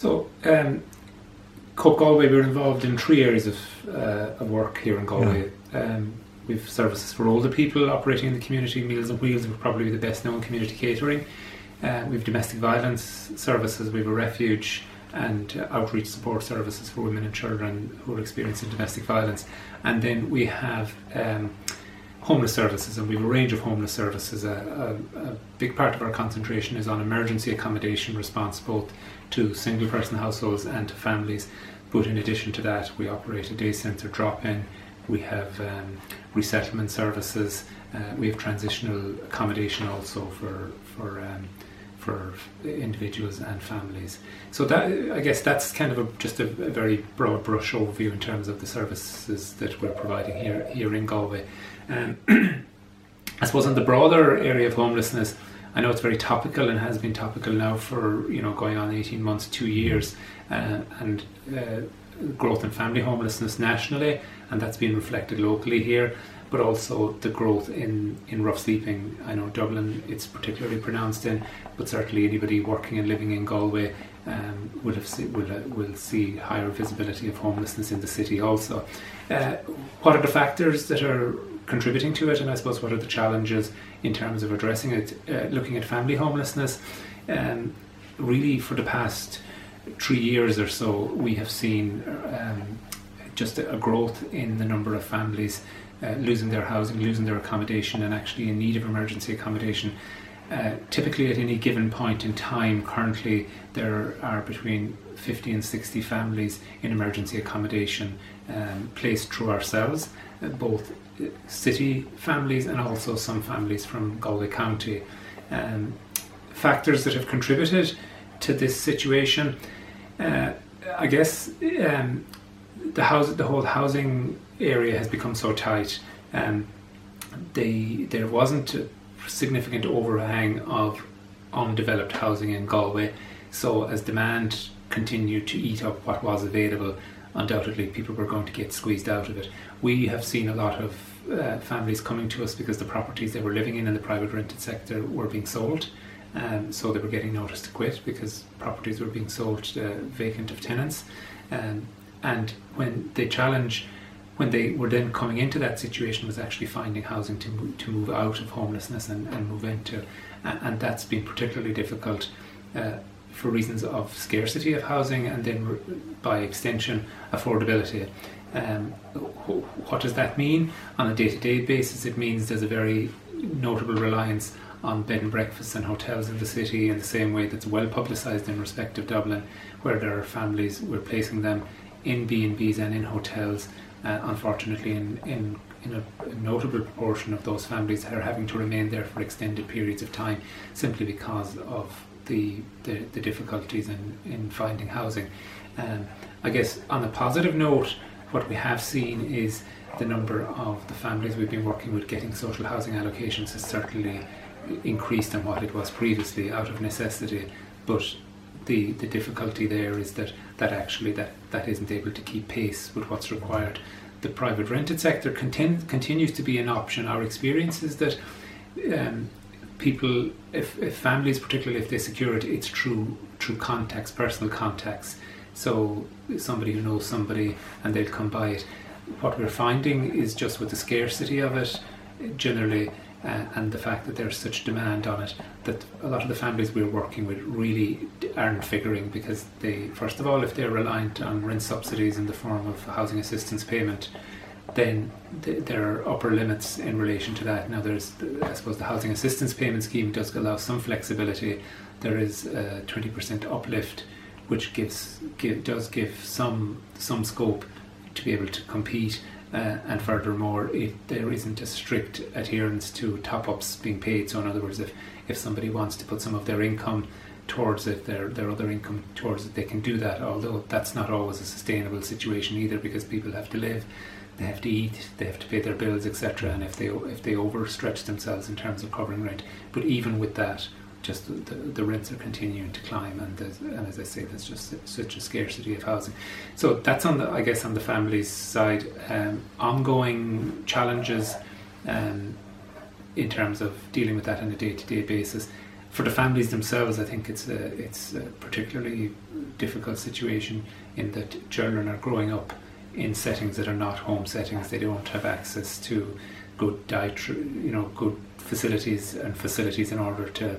So, um, Cope Galway, we're involved in three areas of, uh, of work here in Galway. Yeah. Um, we've services for older people operating in the community. Meals on Wheels, we're probably the best known community catering. Uh, we have domestic violence services, we have a refuge and uh, outreach support services for women and children who are experiencing domestic violence. And then we have um, homeless services, and we have a range of homeless services. A, a, a, big part of our concentration is on emergency accommodation response, both to single person households and to families. But in addition to that, we operate a day centre drop in, we have um, resettlement services, uh, we have transitional accommodation also for, for um, for individuals and families. So that I guess that's kind of a, just a, a, very broad brush overview in terms of the services that we're providing here here in Galway. Um, I suppose in the broader area of homelessness, I know it's very topical and has been topical now for you know going on eighteen months, two years, uh, and uh, growth in family homelessness nationally, and that's been reflected locally here but also the growth in, in rough sleeping. I know Dublin it's particularly pronounced in, but certainly anybody working and living in Galway um, will have see, will, uh, will see higher visibility of homelessness in the city also. Uh, what are the factors that are contributing to it, and I suppose what are the challenges in terms of addressing it? Uh, looking at family homelessness, um, really for the past three years or so, we have seen um, just a growth in the number of families uh, losing their housing, losing their accommodation, and actually in need of emergency accommodation. Uh, typically, at any given point in time, currently there are between 50 and 60 families in emergency accommodation um, placed through ourselves, uh, both uh, city families and also some families from Galway County. Um, factors that have contributed to this situation, uh, I guess, um, the house, the whole housing area has become so tight, and they, there wasn't a significant overhang of undeveloped housing in Galway. So as demand continued to eat up what was available, undoubtedly people were going to get squeezed out of it. We have seen a lot of uh, families coming to us because the properties they were living in in the private rented sector were being sold. Um, so they were getting notice to quit because properties were being sold uh, vacant of tenants. Um, and when they challenge when they were then coming into that situation was actually finding housing to move, to move out of homelessness and, and move into and, and that's been particularly difficult uh, for reasons of scarcity of housing and then by extension affordability um, what does that mean on a day-to-day basis it means there's a very notable reliance on bed and breakfasts and hotels in the city in the same way that's well publicised in respect of Dublin where there are families we're placing them in B&Bs and in hotels uh, unfortunately, in, in, in a, notable proportion of those families are having to remain there for extended periods of time simply because of the, the, the difficulties in, in finding housing. Um, I guess on a positive note, what we have seen is the number of the families we've been working with getting social housing allocations has certainly increased than what it was previously out of necessity. But the, the difficulty there is that, that actually that, that isn't able to keep pace with what's required. The private rented sector continu- continues to be an option. Our experience is that um, people, if, if families, particularly if they secure it, it's through through contacts, personal contacts. So somebody who knows somebody and they'll come by it. What we're finding is just with the scarcity of it, generally uh, and the fact that there's such demand on it that a lot of the families we're working with really aren't figuring because they first of all if they're reliant on rent subsidies in the form of housing assistance payment then th- there are upper limits in relation to that. Now there's I suppose the housing assistance payment scheme does allow some flexibility. There is a 20% uplift which gives give, does give some some scope to be able to compete uh, and furthermore, if there isn't a strict adherence to top ups being paid, so in other words, if, if somebody wants to put some of their income towards it, their, their other income towards it, they can do that, although that's not always a sustainable situation either because people have to live, they have to eat, they have to pay their bills, etc. And if they, if they overstretch themselves in terms of covering rent, but even with that, just the, the, rents are continuing to climb, and, and as I say, there's just such a scarcity of housing. So that's on the, I guess, on the family's side. Um, ongoing challenges um, in terms of dealing with that on a day-to-day basis. For the families themselves, I think it's a, it's a particularly difficult situation in that children are growing up in settings that are not home settings. They don't have access to good dietary, you know, good facilities and facilities in order to,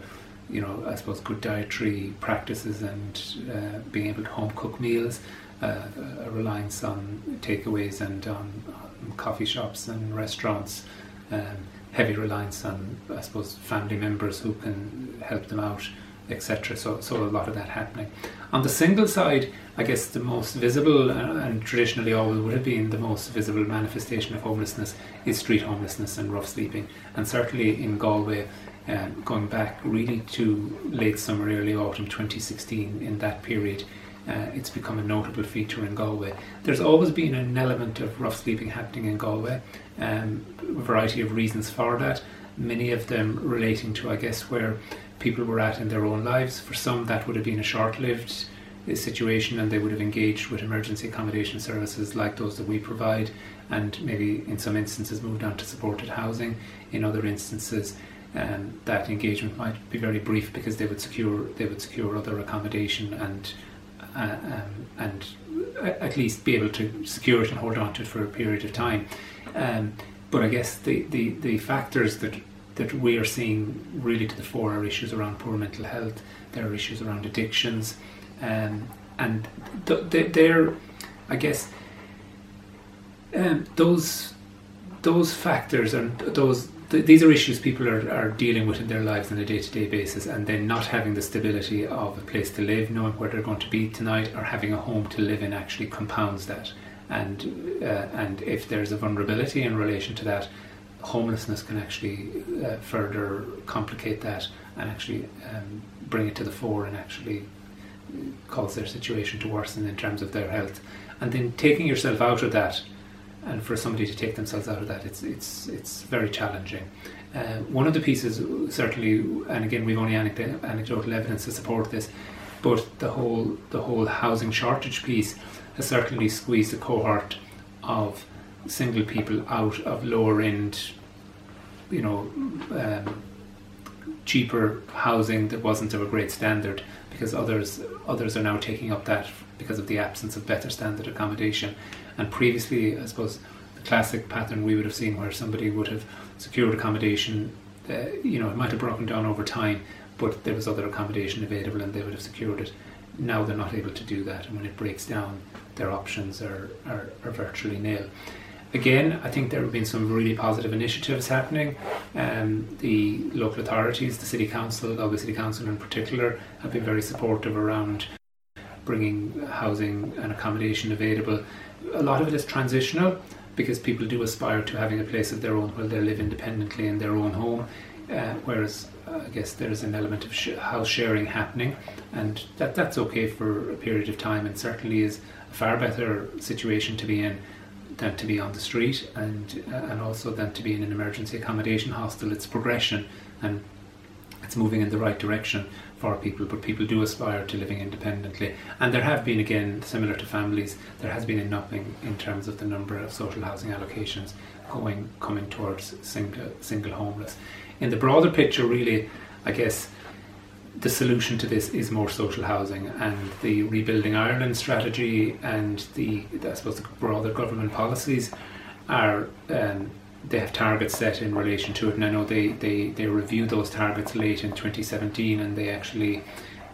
you know, I suppose good dietary practices and uh, being able to home cook meals. Uh, a reliance on takeaways and on, on coffee shops and restaurants. Um, heavy reliance on, I suppose, family members who can help them out, etc. So, so a lot of that happening. On the single side, I guess the most visible uh, and traditionally always would have been the most visible manifestation of homelessness is street homelessness and rough sleeping. And certainly in Galway, um, going back really to late summer, early autumn 2016, in that period, uh, it's become a notable feature in Galway. There's always been an element of rough sleeping happening in Galway, um, a variety of reasons for that, many of them relating to, I guess, where people were at in their own lives. For some, that would have been a short lived uh, situation and they would have engaged with emergency accommodation services like those that we provide and maybe in some instances moved on to supported housing. In other instances, um, that engagement might be very brief because they would secure they would secure other accommodation and uh, um, and at least be able to secure it and hold on to it for a period of time. Um, but I guess the, the, the factors that that we are seeing really to the fore are issues around poor mental health. There are issues around addictions, um, and th- they're, I guess, um, those those factors and those th- these are issues people are, are dealing with in their lives on a day to day basis, and then not having the stability of a place to live, knowing where they're going to be tonight, or having a home to live in actually compounds that. And uh, and if there's a vulnerability in relation to that, homelessness can actually uh, further complicate that and actually um, bring it to the fore and actually cause their situation to worsen in terms of their health. And then taking yourself out of that and for somebody to take themselves out of that, it's it's it's very challenging. Uh, one of the pieces, certainly, and again, we've only anecdotal evidence to support this, but the whole the whole housing shortage piece has certainly squeezed a cohort of single people out of lower end, you know, um, cheaper housing that wasn't of a great standard because others others are now taking up that because of the absence of better standard accommodation and previously, I suppose, the classic pattern we would have seen where somebody would have secured accommodation, uh, you know, it might have broken down over time, but there was other accommodation available and they would have secured it. Now they're not able to do that, and when it breaks down, their options are, are, are virtually nil. Again, I think there have been some really positive initiatives happening. Um, the local authorities, the City Council, Galway City Council in particular, have been very supportive around bringing housing and accommodation available a lot of it is transitional because people do aspire to having a place of their own where they live independently in their own home. Uh, whereas I guess there is an element of sh- house sharing happening, and that that's okay for a period of time, and certainly is a far better situation to be in than to be on the street, and uh, and also than to be in an emergency accommodation hostel. It's progression, and it's moving in the right direction for people, but people do aspire to living independently. And there have been, again, similar to families, there has been a nothing in terms of the number of social housing allocations going coming towards single single homeless. In the broader picture, really, I guess the solution to this is more social housing and the rebuilding Ireland strategy and the I suppose the broader government policies are um, they have targets set in relation to it, and I know they, they, they reviewed those targets late in 2017, and they actually,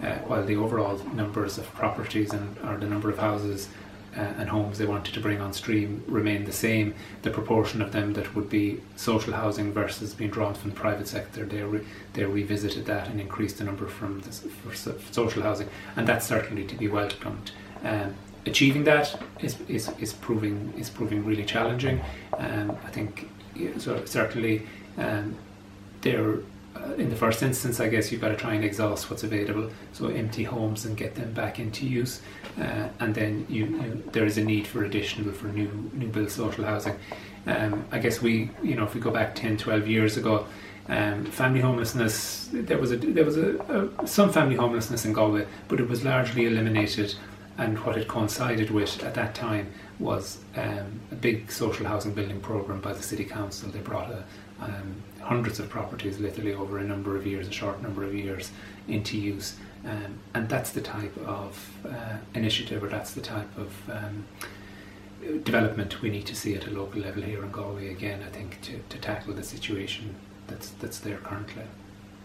uh, while the overall numbers of properties and or the number of houses and homes they wanted to bring on stream remain the same, the proportion of them that would be social housing versus being drawn from the private sector, they re- they revisited that and increased the number from the, for social housing, and that's certainly to be welcomed. Um, achieving that is, is, is proving is proving really challenging. Um, I think so certainly um, there uh, in the first instance, I guess you've got to try and exhaust what's available, so empty homes and get them back into use, uh, and then you, you, there is a need for additional for new new build social housing. Um, I guess we, you know, if we go back 10, 12 years ago, um, family homelessness there was a there was a, a, some family homelessness in Galway, but it was largely eliminated, and what it coincided with at that time was um, a big social housing building program by the city council. They brought a, um, hundreds of properties, literally over a number of years, a short number of years, into use. Um, and that's the type of uh, initiative or that's the type of um, development we need to see at a local level here in Galway again, I think, to, to tackle the situation that's, that's there currently.